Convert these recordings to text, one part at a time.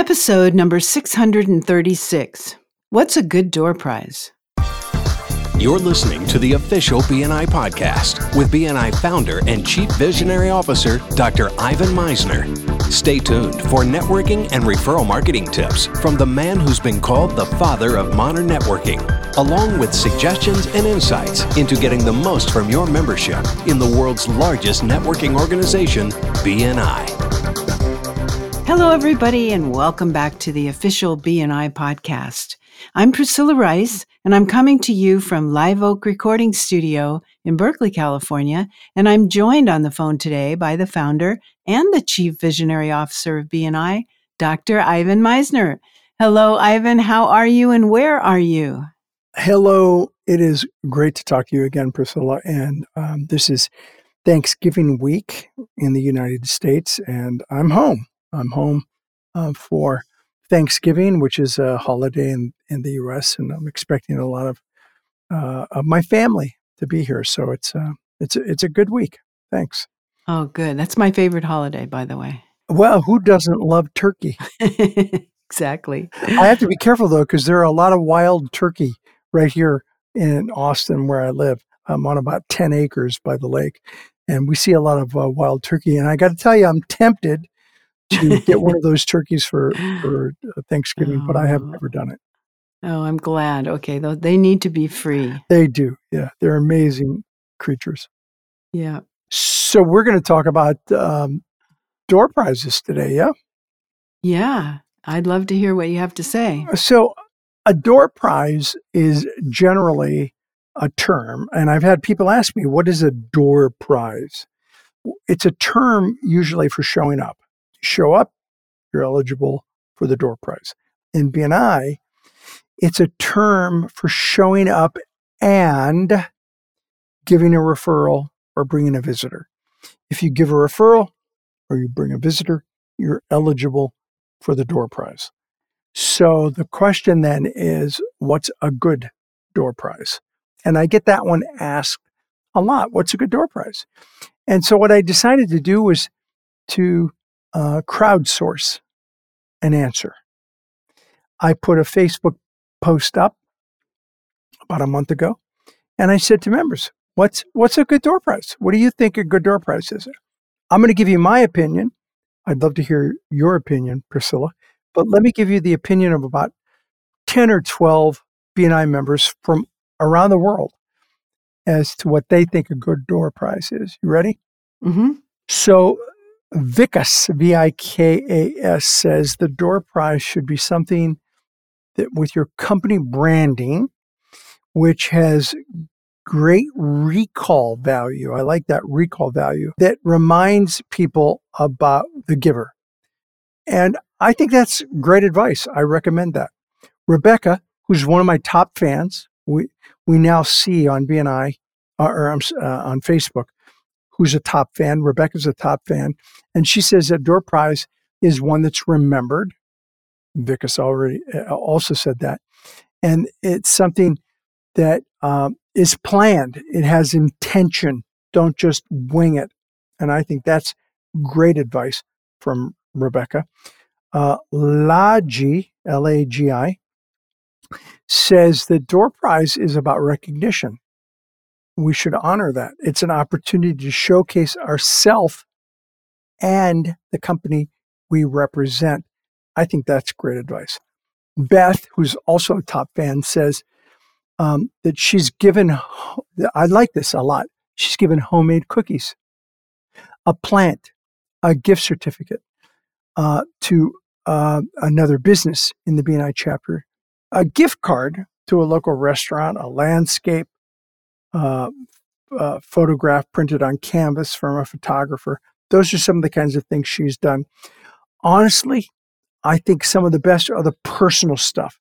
Episode number 636 What's a Good Door Prize? You're listening to the official BNI podcast with BNI founder and chief visionary officer, Dr. Ivan Misner. Stay tuned for networking and referral marketing tips from the man who's been called the father of modern networking, along with suggestions and insights into getting the most from your membership in the world's largest networking organization, BNI. Hello, everybody, and welcome back to the official BNI podcast. I'm Priscilla Rice, and I'm coming to you from Live Oak Recording Studio in Berkeley, California. And I'm joined on the phone today by the founder and the Chief Visionary Officer of BNI, Dr. Ivan Misner. Hello, Ivan. How are you and where are you? Hello. It is great to talk to you again, Priscilla. And um, this is Thanksgiving week in the United States, and I'm home. I'm home uh, for Thanksgiving, which is a holiday in, in the U.S., and I'm expecting a lot of uh, of my family to be here. So it's uh, it's a, it's a good week. Thanks. Oh, good. That's my favorite holiday, by the way. Well, who doesn't love turkey? exactly. I have to be careful though, because there are a lot of wild turkey right here in Austin, where I live. I'm on about ten acres by the lake, and we see a lot of uh, wild turkey. And I got to tell you, I'm tempted to get one of those turkeys for for uh, Thanksgiving, oh. but I have never done it. Oh, I'm glad. Okay, they need to be free. They do. Yeah, they're amazing creatures. Yeah. So we're going to talk about um, door prizes today. Yeah. Yeah, I'd love to hear what you have to say. Uh, so, a door prize is generally a term, and I've had people ask me, "What is a door prize?" It's a term usually for showing up show up, you're eligible for the door prize. In BNI, it's a term for showing up and giving a referral or bringing a visitor. If you give a referral or you bring a visitor, you're eligible for the door prize. So the question then is what's a good door prize? And I get that one asked a lot. What's a good door prize? And so what I decided to do was to uh, crowdsource an answer. I put a Facebook post up about a month ago, and I said to members, "What's what's a good door prize? What do you think a good door prize is?" I'm going to give you my opinion. I'd love to hear your opinion, Priscilla, but let me give you the opinion of about 10 or 12 BNI members from around the world as to what they think a good door prize is. You ready? Mm-hmm. So Vikas, V I K A S, says the door prize should be something that with your company branding, which has great recall value. I like that recall value that reminds people about the giver. And I think that's great advice. I recommend that. Rebecca, who's one of my top fans, we, we now see on BNI uh, or, or uh, on Facebook, who's a top fan. Rebecca's a top fan. And she says that door prize is one that's remembered. Vikas already uh, also said that. And it's something that um, is planned. It has intention. Don't just wing it. And I think that's great advice from Rebecca. Uh, Lagi, L A G I, says that door prize is about recognition we should honor that. It's an opportunity to showcase ourself and the company we represent. I think that's great advice. Beth, who's also a top fan, says um, that she's given, I like this a lot. She's given homemade cookies, a plant, a gift certificate uh, to uh, another business in the BNI chapter, a gift card to a local restaurant, a landscape, uh, uh, photograph printed on canvas from a photographer. Those are some of the kinds of things she's done. Honestly, I think some of the best are the personal stuff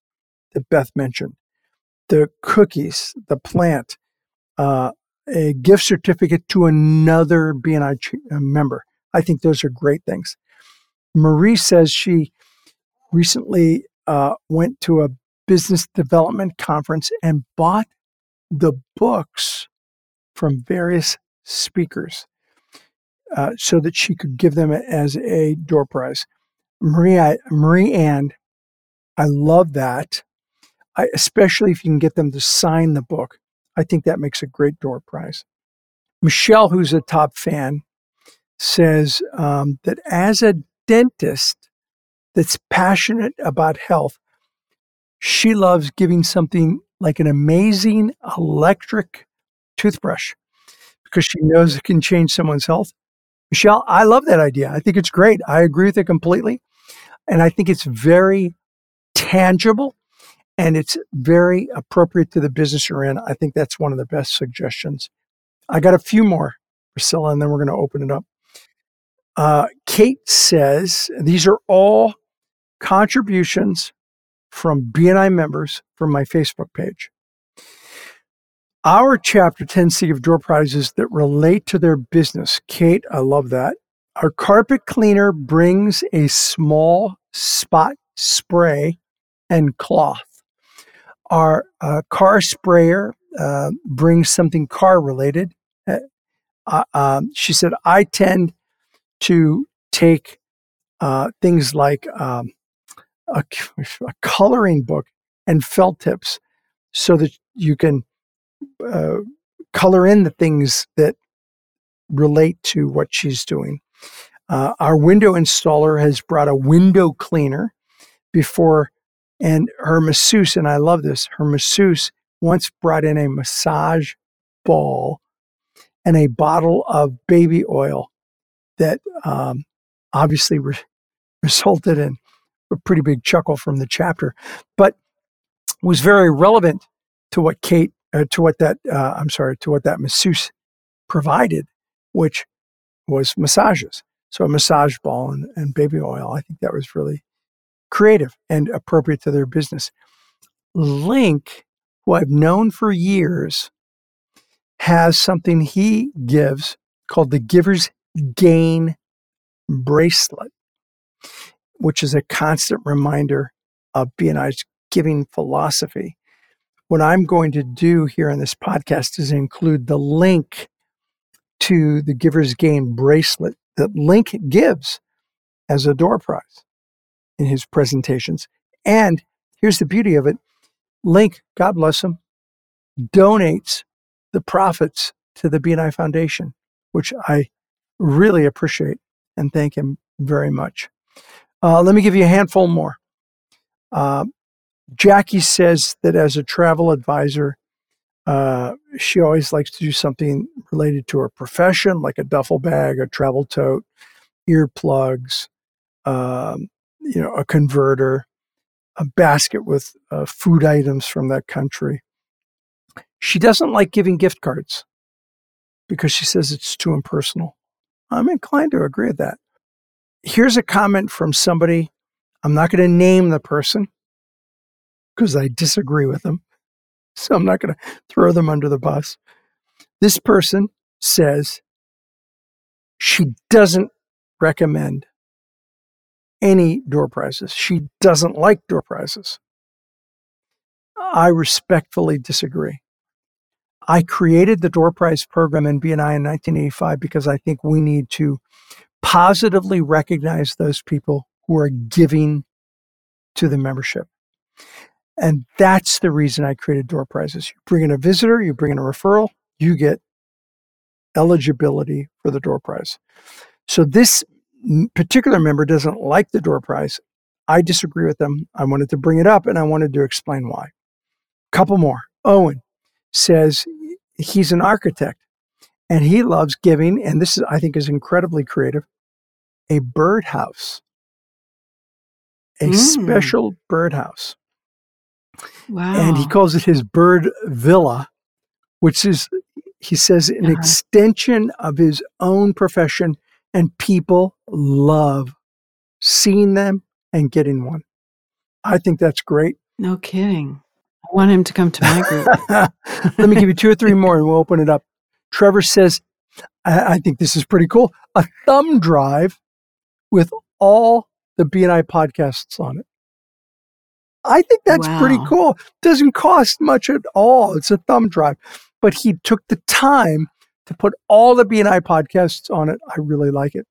that Beth mentioned the cookies, the plant, uh, a gift certificate to another BNI uh, member. I think those are great things. Marie says she recently uh, went to a business development conference and bought the books from various speakers uh, so that she could give them as a door prize. Maria, Marie Ann, I love that. I, especially if you can get them to sign the book. I think that makes a great door prize. Michelle, who's a top fan, says um, that as a dentist that's passionate about health, she loves giving something like an amazing electric toothbrush because she knows it can change someone's health. Michelle, I love that idea. I think it's great. I agree with it completely. And I think it's very tangible and it's very appropriate to the business you're in. I think that's one of the best suggestions. I got a few more, Priscilla, and then we're going to open it up. Uh, Kate says these are all contributions from BNI members from my Facebook page. Our chapter tends to give door prizes that relate to their business. Kate, I love that. Our carpet cleaner brings a small spot spray and cloth. Our uh, car sprayer uh, brings something car related. Uh, uh um, she said, I tend to take uh, things like um, a, a, coloring book and felt tips so that you can uh, color in the things that relate to what she's doing. Uh, our window installer has brought a window cleaner before, and her masseuse, and I love this, her masseuse once brought in a massage ball and a bottle of baby oil that um, obviously re- resulted in a pretty big chuckle from the chapter, but was very relevant to what Kate, uh, to what that, uh, I'm sorry, to what that masseuse provided, which was massages. So a massage ball and, and baby oil. I think that was really creative and appropriate to their business. Link, who I've known for years, has something he gives called the Giver's Gain bracelet, which is a constant reminder of BNI's giving philosophy. What I'm going to do here in this podcast is include the link to the Giver's Gain bracelet that Link gives as a door prize in his presentations. And here's the beauty of it Link, God bless him, donates the profits to the BNI Foundation, which I really appreciate and thank him very much. Uh, let me give you a handful more. Uh, Jackie says that as a travel advisor, uh, she always likes to do something related to her profession, like a duffel bag, a travel tote, earplugs, um, you know, a converter, a basket with uh, food items from that country. She doesn't like giving gift cards because she says it's too impersonal. I'm inclined to agree with that. Here's a comment from somebody. I'm not going to name the person because I disagree with them. So I'm not going to throw them under the bus. This person says she doesn't recommend any door prizes. She doesn't like door prizes. I respectfully disagree. I created the door prize program in BNI in 1985 because I think we need to positively recognize those people who are giving to the membership. And that's the reason I created door prizes. You bring in a visitor, you bring in a referral, you get eligibility for the door prize. So this particular member doesn't like the door prize. I disagree with them. I wanted to bring it up and I wanted to explain why. Couple more. Owen says he's an architect and he loves giving, and this is, I think, is incredibly creative a birdhouse, a mm. special birdhouse. Wow. And he calls it his bird villa, which is, he says, an uh-huh. extension of his own profession. And people love seeing them and getting one. I think that's great. No kidding. I want him to come to my group. Let me give you two or three more and we'll open it up. Trevor says, I, I think this is pretty cool. A thumb drive with all the BNI podcasts on it. I think that's wow. pretty cool. Doesn't cost much at all. It's a thumb drive, but he took the time to put all the BNI podcasts on it. I really like it.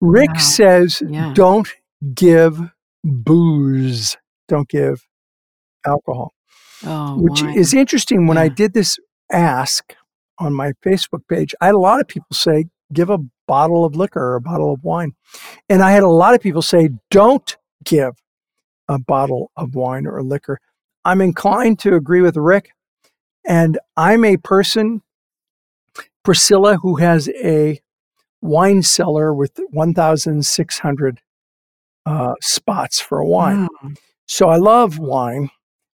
Rick wow. says, yeah. don't give booze, don't give alcohol. Oh, which wine. is interesting. When I did this ask on my Facebook page, I had a lot of people say, give a bottle of liquor or a bottle of wine. And I had a lot of people say, don't give a bottle of wine or liquor. I'm inclined to agree with Rick. And I'm a person, Priscilla, who has a wine cellar with 1,600 uh, spots for a wine. Wow. So I love wine,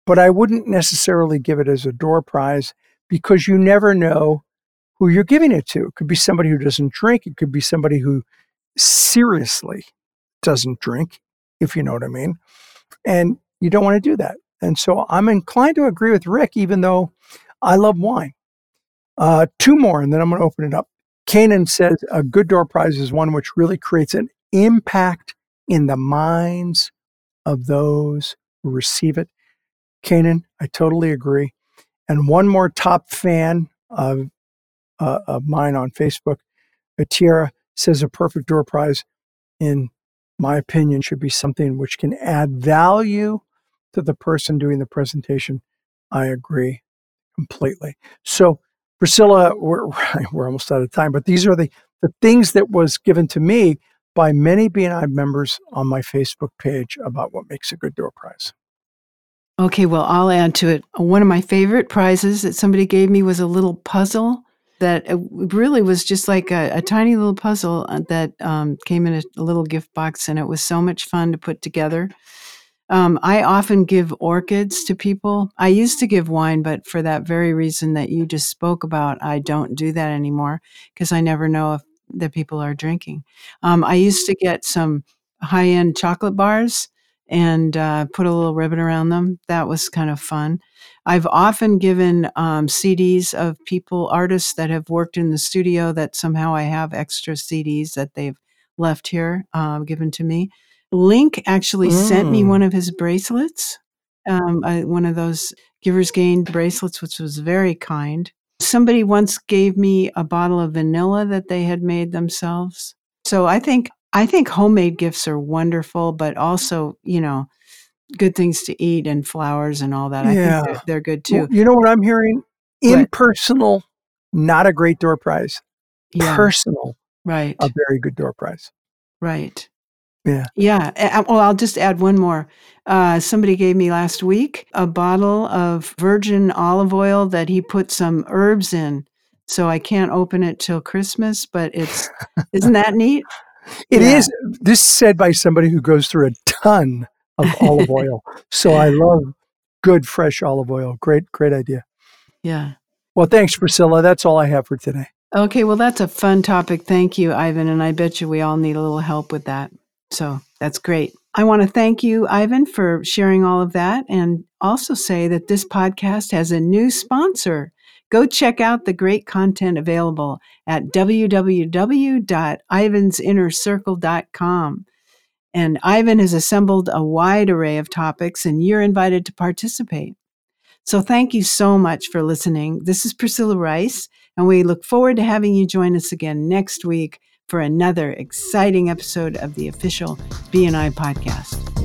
but I wouldn't necessarily give it as a door prize because you never know who you're giving it to. It could be somebody who doesn't drink, it could be somebody who seriously doesn't drink, if you know what I mean. And you don't want to do that. And so I'm inclined to agree with Rick, even though I love wine. Uh, two more, and then I'm going to open it up. Kanan says a good door prize is one which really creates an impact in the minds of those who receive it. Kanan, I totally agree. And one more top fan of, uh, of mine on Facebook, Atiera, says a perfect door prize, in my opinion, should be something which can add value to the person doing the presentation. I agree completely. So, Priscilla, we're, we're almost out of time, but these are the, the things that was given to me by many BNI members on my Facebook page about what makes a good door prize. Okay, well, I'll add to it. One of my favorite prizes that somebody gave me was a little puzzle that uh, really was just like a, a tiny little puzzle uh, that um, came in a, a little gift box, and it was so much fun to put together. Um, I often give orchids to people. I used to give wine, but for that very reason that you just spoke about, I don't do that anymore because I never know if the people are drinking. Um, I used to get some high end chocolate bars and uh, put a little ribbon around them. That was kind of fun. I've often given um, CDs of people, artists that have worked in the studio that somehow I have extra CDs that they've left here, uh, given to me. Link actually sent me Mm. one of his bracelets, um, uh, one of those Giver's Gain bracelets, which was very kind. Somebody once gave me a bottle of vanilla that they had made themselves. So I think I think homemade gifts are wonderful, but also you know good things to eat and flowers and all that. I Yeah. think they're, they're good Well, too. you know what I'm hearing? Impersonal, not a great door prize. Yeah, Personal, right, a very good door prize. right. Yeah. Yeah. Well, I'll just add one more. Uh, somebody gave me last week a bottle of virgin olive oil that he put some herbs in. So I can't open it till Christmas, but it's isn't that neat? It is. Yeah. This said by somebody who goes through a ton of olive oil. So I love good fresh olive oil. Great, great idea. Yeah. Well, thanks, Priscilla. That's all I have for today. Okay, well, that's a fun topic. Thank you, Ivan. And I bet you we all need a little help with that. So that's great. I want to thank you, Ivan, for sharing all of that and also say that this podcast has a new sponsor. Go check out the great content available at www.ivansinnercircle.com. And Ivan has assembled a wide array of topics, and you're invited to participate. So thank you so much for listening. This is Priscilla Rice, and we look forward to having you join us again next week for another exciting episode of the official BNI podcast.